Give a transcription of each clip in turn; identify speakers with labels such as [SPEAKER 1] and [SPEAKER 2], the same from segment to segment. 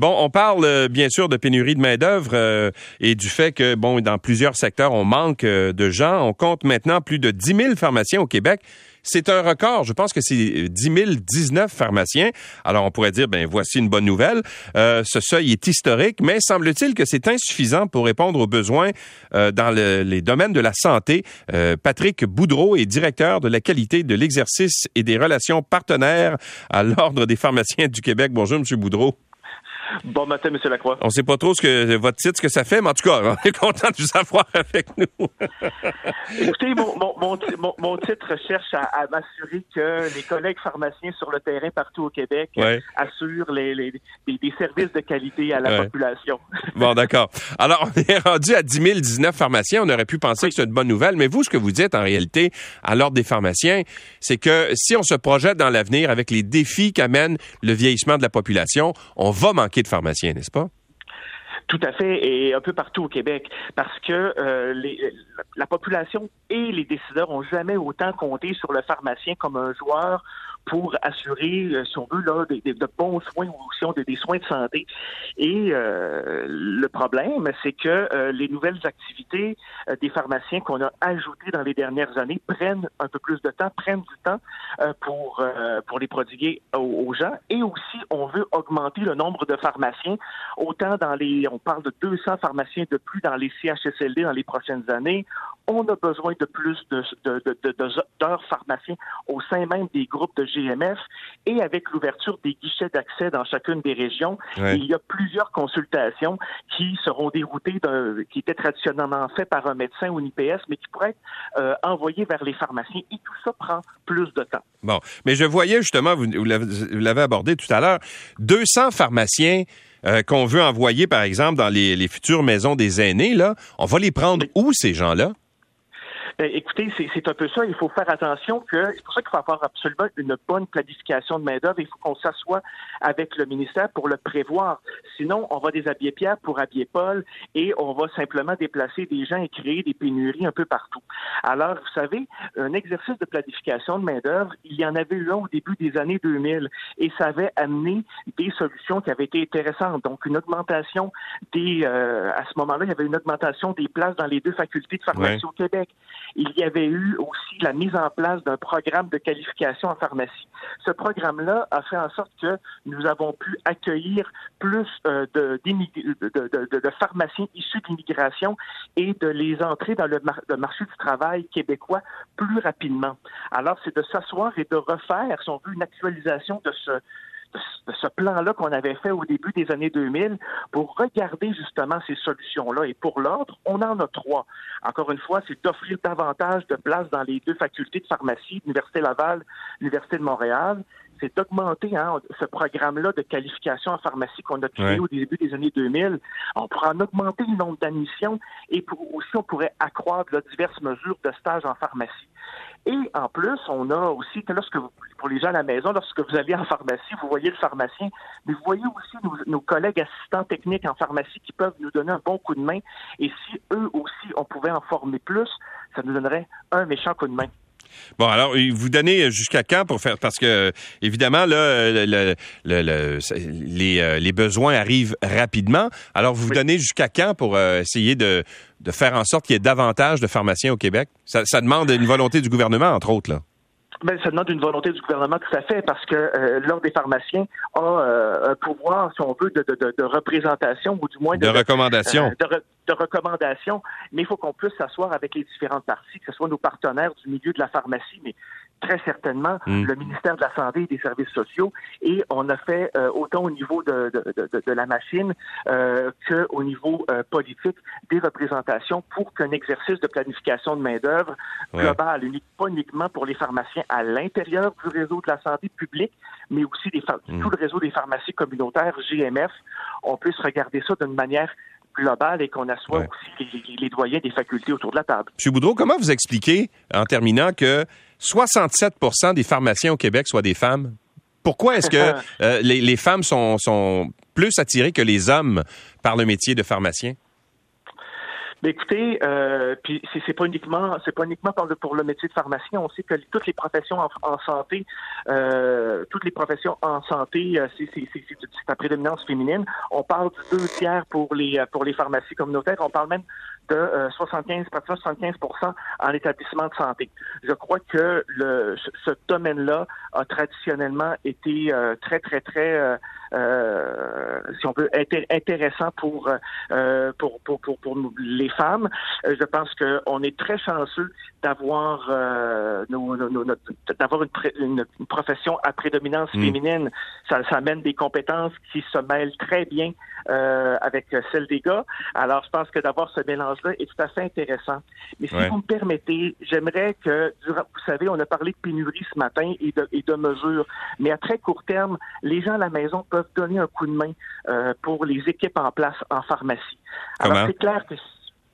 [SPEAKER 1] Bon, on parle euh, bien sûr de pénurie de main-d'œuvre euh, et du fait que, bon, dans plusieurs secteurs, on manque euh, de gens. On compte maintenant plus de 10 000 pharmaciens au Québec. C'est un record. Je pense que c'est 10 019 pharmaciens. Alors, on pourrait dire, ben voici une bonne nouvelle. ce seuil est historique, mais semble-t-il que c'est insuffisant pour répondre aux besoins dans les domaines de la santé. Patrick Boudreau est directeur de la qualité de l'exercice et des relations partenaires à l'Ordre des pharmaciens du Québec. Bonjour, M. Boudreau.
[SPEAKER 2] Bon matin, M. Lacroix.
[SPEAKER 1] On ne sait pas trop ce que votre titre, ce que ça fait, mais en tout cas, on est content de vous avoir avec nous.
[SPEAKER 2] Écoutez, mon, titre cherche à, m'assurer que les collègues pharmaciens sur le terrain partout au Québec assurent les, des, services de qualité à la population.
[SPEAKER 1] Bon, d'accord. Alors, on est rendu à 10 019 pharmaciens. On aurait pu penser que c'est une bonne nouvelle, mais vous, ce que vous dites en réalité à l'ordre des pharmaciens, c'est que si on se projette dans l'avenir avec les défis qu'amène le vieillissement de la population, on va manquer de pharmaciens, n'est-ce pas?
[SPEAKER 2] Tout à fait, et un peu partout au Québec, parce que euh, la population et les décideurs ont jamais autant compté sur le pharmacien comme un joueur pour assurer, euh, si on veut, là, de bons soins ou si on des soins de santé. Et euh, le problème, c'est que euh, les nouvelles activités des pharmaciens qu'on a ajoutées dans les dernières années prennent un peu plus de temps, prennent du temps pour pour les prodiguer aux, gens. Et aussi, on veut augmenter le nombre de pharmaciens, autant dans les, on parle de 200 pharmaciens de plus dans les CHSLD dans les prochaines années. On a besoin de plus de, de, de, d'heures pharmaciens au sein même des groupes de GMF et avec l'ouverture des guichets d'accès dans chacune des régions, il y a plusieurs consultations qui seront déroutées, qui étaient traditionnellement faites par un médecin ou une IPS, mais qui pourraient être euh, envoyées vers les pharmaciens. Et tout ça prend plus de temps.
[SPEAKER 1] Bon, mais je voyais justement, vous, l'avez abordé tout à l'heure, 200 pharmaciens euh, qu'on veut envoyer, par exemple, dans les, les, futures maisons des aînés, là, on va les prendre où, ces gens-là?
[SPEAKER 2] Ben, écoutez, c'est un peu ça. Il faut faire attention que c'est pour ça qu'il faut avoir absolument une bonne planification de main-d'œuvre. Il faut qu'on s'assoie avec le ministère pour le prévoir. Sinon, on va déshabiller Pierre pour habiller Paul et on va simplement déplacer des gens et créer des pénuries un peu partout. Alors, vous savez, un exercice de planification de main-d'œuvre, il y en avait eu un au début des années 2000 et ça avait amené des solutions qui avaient été intéressantes. Donc, une augmentation des, euh, à ce moment-là, il y avait une augmentation des places dans les deux facultés de pharmacie au Québec il y avait eu aussi la mise en place d'un programme de qualification en pharmacie. Ce programme-là a fait en sorte que nous avons pu accueillir plus euh, de, de, pharmaciens issus d'immigration et de les entrer dans le, marché du travail québécois plus rapidement. Alors, c'est de s'asseoir et de refaire, si on veut, une actualisation de ce, de ce plan-là qu'on avait fait au début des années 2000 pour regarder justement ces solutions-là. Et pour l'ordre, on en a trois. Encore une fois, c'est d'offrir davantage de places dans les deux facultés de pharmacie, l'Université Laval, l'Université de Montréal. C'est d'augmenter hein, ce programme-là de qualification en pharmacie qu'on a créé au début des années 2000. On pourra en augmenter le nombre d'admissions et pour, aussi on pourrait accroître diverses mesures de stage en pharmacie. Et en plus, on a aussi, lorsque vous, pour les gens à la maison, lorsque vous allez en pharmacie, vous voyez le pharmacien, mais vous voyez aussi nos, collègues assistants techniques en pharmacie qui peuvent nous donner un bon coup de main. Et si eux aussi, on pouvait en former plus, ça nous donnerait un méchant coup de main.
[SPEAKER 1] Bon, alors, vous donnez jusqu'à quand pour faire... Parce que, évidemment, là, le, euh, les, besoins arrivent rapidement. Alors, vous vous donnez jusqu'à quand pour euh, essayer de, de faire en sorte qu'il y ait davantage de pharmaciens au Québec? Ça, ça demande une volonté du gouvernement, entre autres, là.
[SPEAKER 2] Ben, ça demande une volonté du gouvernement tout à fait parce que euh, l'Ordre des pharmaciens a euh, un pouvoir, si on veut, de, de, de, représentation ou du moins
[SPEAKER 1] de, de recommandation.
[SPEAKER 2] Euh, de, recommandation, mais il faut qu'on puisse s'asseoir avec les différentes parties, que ce soit nos partenaires du milieu de la pharmacie, mais très certainement mm. le ministère de la Santé et des Services sociaux. Et on a fait euh, autant au niveau de, de, de, de la machine euh, qu'au niveau euh, politique des représentations pour qu'un exercice de planification de main-d'œuvre globale, pas uniquement pour les pharmaciens à l'intérieur du réseau de la santé publique, mais aussi des mm. tout le réseau des pharmacies communautaires, GMF, on puisse regarder ça d'une manière globale et qu'on assoit aussi les, les, doyens des facultés autour de la table.
[SPEAKER 1] M. Boudreau, comment vous expliquez, en terminant, que 67% des pharmaciens au Québec soient des femmes. Pourquoi est-ce que euh, les, femmes sont, sont plus attirées que les hommes par le métier de pharmacien?
[SPEAKER 2] Mais écoutez, euh, puis c'est pas uniquement c'est pas uniquement pour le, pour le métier de pharmacien. On sait que toutes les professions en, santé, euh, toutes les professions en santé, euh, c'est à prédominance féminine. On parle de deux tiers pour les pour les pharmacies communautaires. On parle même de 75, pratiquement 75 en établissement de santé. Je crois que le, ce domaine-là a traditionnellement été euh, très, très, très, euh, euh, si on veut, intéressant pour, pour, pour, pour, pour, les femmes. Je pense qu'on est très chanceux d'avoir d'avoir une, une, profession à prédominance mm. féminine. Ça, ça amène des compétences qui se mêlent très bien avec celles des gars. Alors, je pense que d'avoir ce mélange-là est tout à fait intéressant. Mais si vous me permettez, j'aimerais que, durant, vous savez, on a parlé de pénurie ce matin et de, et de mesures, mais à très court terme, les gens à la maison peuvent donner un coup de main euh, pour les équipes en place en pharmacie. Alors, c'est clair que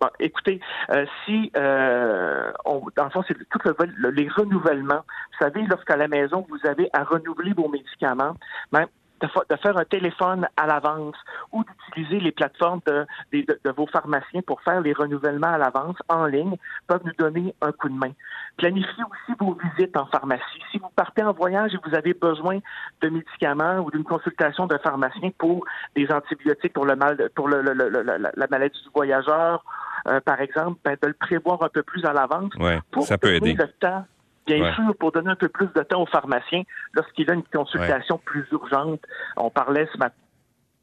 [SPEAKER 2] Bon, écoutez, euh, si euh, on, dans le fond, c'est tout le, les renouvellements. Vous savez, lorsqu'à la maison, vous avez à renouveler vos médicaments, même de, faire un téléphone à l'avance ou d'utiliser les plateformes de, de, vos pharmaciens pour faire les renouvellements à l'avance en ligne peuvent nous donner un coup de main. Planifiez aussi vos visites en pharmacie. Si vous partez en voyage et vous avez besoin de médicaments ou d'une consultation d'un pharmacien pour des antibiotiques pour le mal, pour le, la maladie du voyageur, euh, par exemple, ben, de le prévoir un peu plus à l'avance
[SPEAKER 1] pour ça peut aider.
[SPEAKER 2] le temps Bien sûr, pour donner un peu plus de temps au pharmacien lorsqu'il a une consultation plus urgente. On parlait ce matin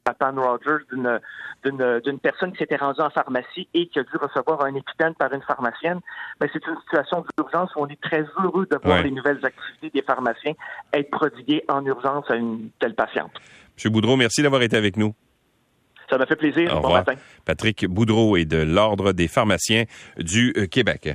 [SPEAKER 2] à Pan Rogers d'une personne qui s'était rendue en pharmacie et qui a dû recevoir un épithène par une pharmacienne. Mais c'est une situation d'urgence où on est très heureux de voir les nouvelles activités des pharmaciens être prodiguées en urgence à une telle patiente.
[SPEAKER 1] M. Boudreau, merci d'avoir été avec nous.
[SPEAKER 2] Ça m'a fait plaisir. Bon matin.
[SPEAKER 1] Patrick Boudreau est de l'Ordre des pharmaciens du euh, Québec.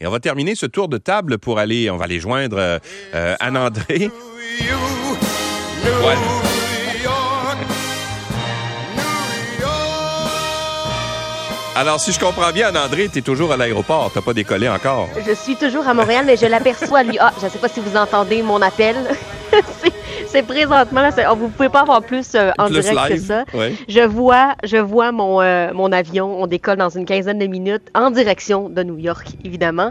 [SPEAKER 1] Et on va terminer ce tour de table pour aller, on va aller joindre euh, euh, Anne-André. Alors, si je comprends bien, Anne-André, tu es toujours à l'aéroport. Tu pas décollé encore.
[SPEAKER 3] Je suis toujours à Montréal, mais je l'aperçois, lui. Ah, je ne sais pas si vous entendez mon appel. c'est présentement, là, vous ne pouvez pas avoir plus euh, en direct que ça. Je vois, je vois mon, euh, mon avion. On décolle dans une quinzaine de minutes en direction de New York, évidemment.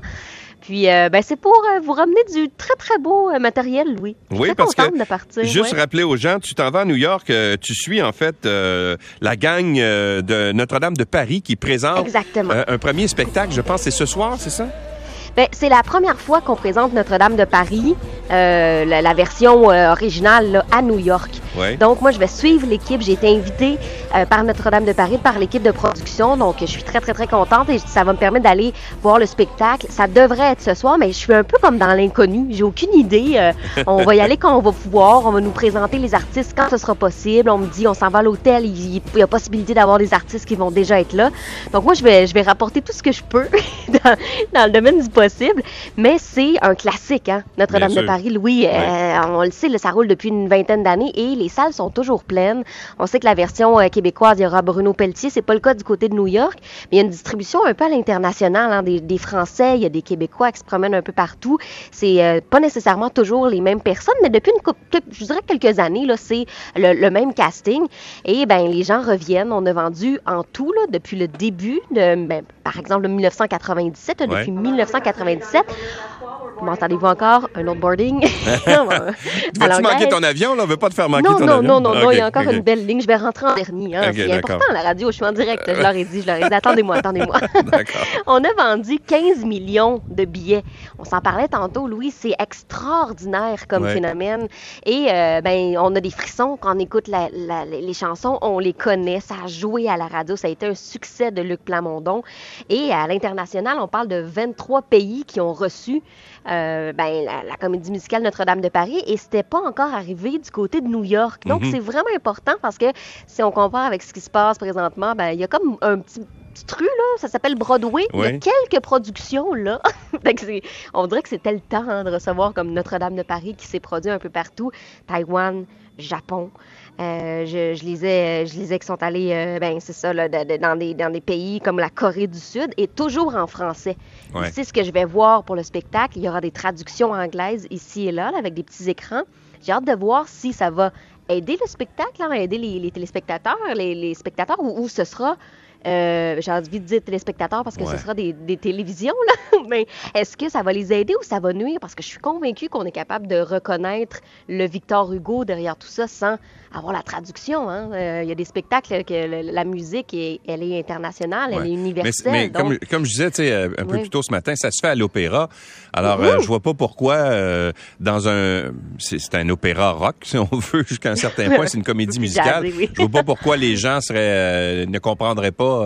[SPEAKER 3] Puis, euh, ben, c'est pour euh, vous ramener du très, très beau euh, matériel, Louis.
[SPEAKER 1] oui, parce que, de partir, juste rappeler aux gens, tu t'en vas à New York, tu suis, en fait, la gang de Notre-Dame de Paris qui présente un premier spectacle, je pense, c'est ce soir, c'est ça?
[SPEAKER 3] Ben, c'est la première fois qu'on présente Notre-Dame de Paris, euh, la, version euh, originale à New York. Donc, moi, je vais suivre l'équipe. J'ai été invitée euh, par Notre-Dame de Paris, par l'équipe de production. Donc, je suis très, très, très contente et ça va me permettre d'aller voir le spectacle. Ça devrait être ce soir, mais je suis un peu comme dans l'inconnu. J'ai aucune idée. on va y aller quand on va pouvoir. On va nous présenter les artistes quand ce sera possible. On me dit, on s'en va à l'hôtel. Il, y a possibilité d'avoir des artistes qui vont déjà être là. Donc, moi, je vais, je vais rapporter tout ce que je peux dans, dans le domaine du possible mais c'est un classique, hein? Notre-Dame de Paris, Louis, euh, on le sait, ça roule depuis une vingtaine d'années et les salles sont toujours pleines. On sait que la version euh, québécoise, il y aura Bruno Pelletier, c'est pas le cas du côté de New York, mais il y a une distribution un peu à l'international, hein, des, Français, il y a des Québécois qui se promènent un peu partout. C'est euh, pas nécessairement toujours les mêmes personnes, mais depuis une je dirais quelques années, là, c'est le, même casting. Et ben les gens reviennent. On a vendu en tout, là, depuis le début, de, ben, par exemple, 1997, depuis 1997, 97. M'entendez-vous encore? Un autre boarding?
[SPEAKER 1] Vas-tu manquer ton avion? Là? On veut pas te faire manquer
[SPEAKER 3] non,
[SPEAKER 1] ton
[SPEAKER 3] non,
[SPEAKER 1] avion?
[SPEAKER 3] Non, non, non, il y a encore une belle ligne. Je vais rentrer en dernier. Hein. c'est important, la radio. Je suis en direct. Je leur ai dit, je leur ai dit, attendez-moi, attendez-moi. on a vendu 15 millions de billets. On s'en parlait tantôt, Louis. C'est extraordinaire comme phénomène. Et euh, ben, on a des frissons quand on écoute les chansons. On les connaît. Ça a joué à la radio. Ça a été un succès de Luc Plamondon. Et à l'international, on parle de 23 pays qui ont reçu euh, ben, la, comédie musicale Notre-Dame de Paris et c'était pas encore arrivé du côté de New York. Donc, mhm. c'est vraiment important parce que si on compare avec ce qui se passe présentement, ben, il y a comme un petit tru, là, ça s'appelle Broadway. Il y a quelques productions, là. on dirait que c'était le temps hein, de recevoir comme Notre-Dame de Paris qui s'est produit un peu partout. Taïwan, Japon. Euh, je, je, lisais, je lisais qu'ils sont allés, euh, ben, c'est ça, là, dans, des, dans des pays comme la Corée du Sud et toujours en français. C'est ce que je vais voir pour le spectacle. Il y aura des traductions anglaises ici et là, avec des petits écrans. J'ai hâte de voir si ça va aider le spectacle, hein, aider les, téléspectateurs, les, spectateurs, ou, ce sera euh, j'ai envie de dire téléspectateurs parce que ce sera des, des télévisions, là. mais est-ce que ça va les aider ou ça va nuire? Parce que je suis convaincue qu'on est capable de reconnaître le Victor Hugo derrière tout ça sans avoir la traduction. Hein. Euh, il y a des spectacles que la musique, est, elle est internationale, elle est universelle.
[SPEAKER 1] Mais, comme, comme, je disais euh, un peu plus tôt ce matin, ça se fait à l'opéra. Alors, euh, je vois pas pourquoi dans un... C'est un opéra rock, si on veut, jusqu'à un certain point. C'est une comédie musicale. Je vois pas pourquoi les gens seraient ne comprendraient pas.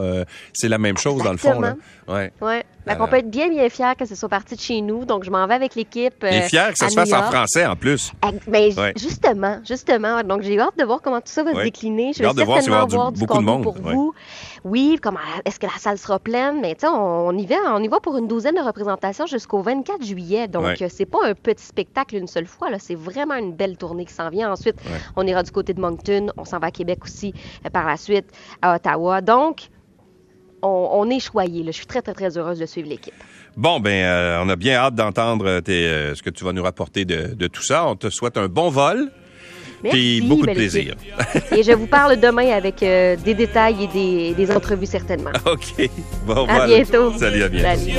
[SPEAKER 1] C'est la même chose, dans le fond. Là.
[SPEAKER 3] Ouais. ouais. Ben, on peut être bien, bien fiers que ce soit parti de chez nous. Donc, je m'en vais avec l'équipe.
[SPEAKER 1] Et fier que ça se fasse en français, en plus.
[SPEAKER 3] Mais justement, justement. Donc, j'ai hâte de voir comment tout ça va se décliner. Je vais certainement voir, du, beaucoup de monde pour vous. Oui, comment est-ce que la salle sera pleine? Mais tu sais, on, y va, on y va pour une douzaine de représentations jusqu'au 24 juillet. Donc, c'est pas un petit spectacle une seule fois. C'est vraiment une belle tournée qui s'en vient. Ensuite, on ira du côté de Moncton. On s'en va à Québec aussi euh, par la suite, à Ottawa. Donc, on, est choyé. Je suis très, très, très heureuse de suivre l'équipe.
[SPEAKER 1] Bon, ben, euh, on a bien hâte d'entendre euh, euh, ce que tu vas nous rapporter de, tout ça. On te souhaite un bon vol. Puis beaucoup de plaisir.
[SPEAKER 3] Et je vous parle demain avec des détails et des, entrevues certainement.
[SPEAKER 1] OK.
[SPEAKER 3] Bon, à bientôt.
[SPEAKER 1] Salut, à bientôt. Salut.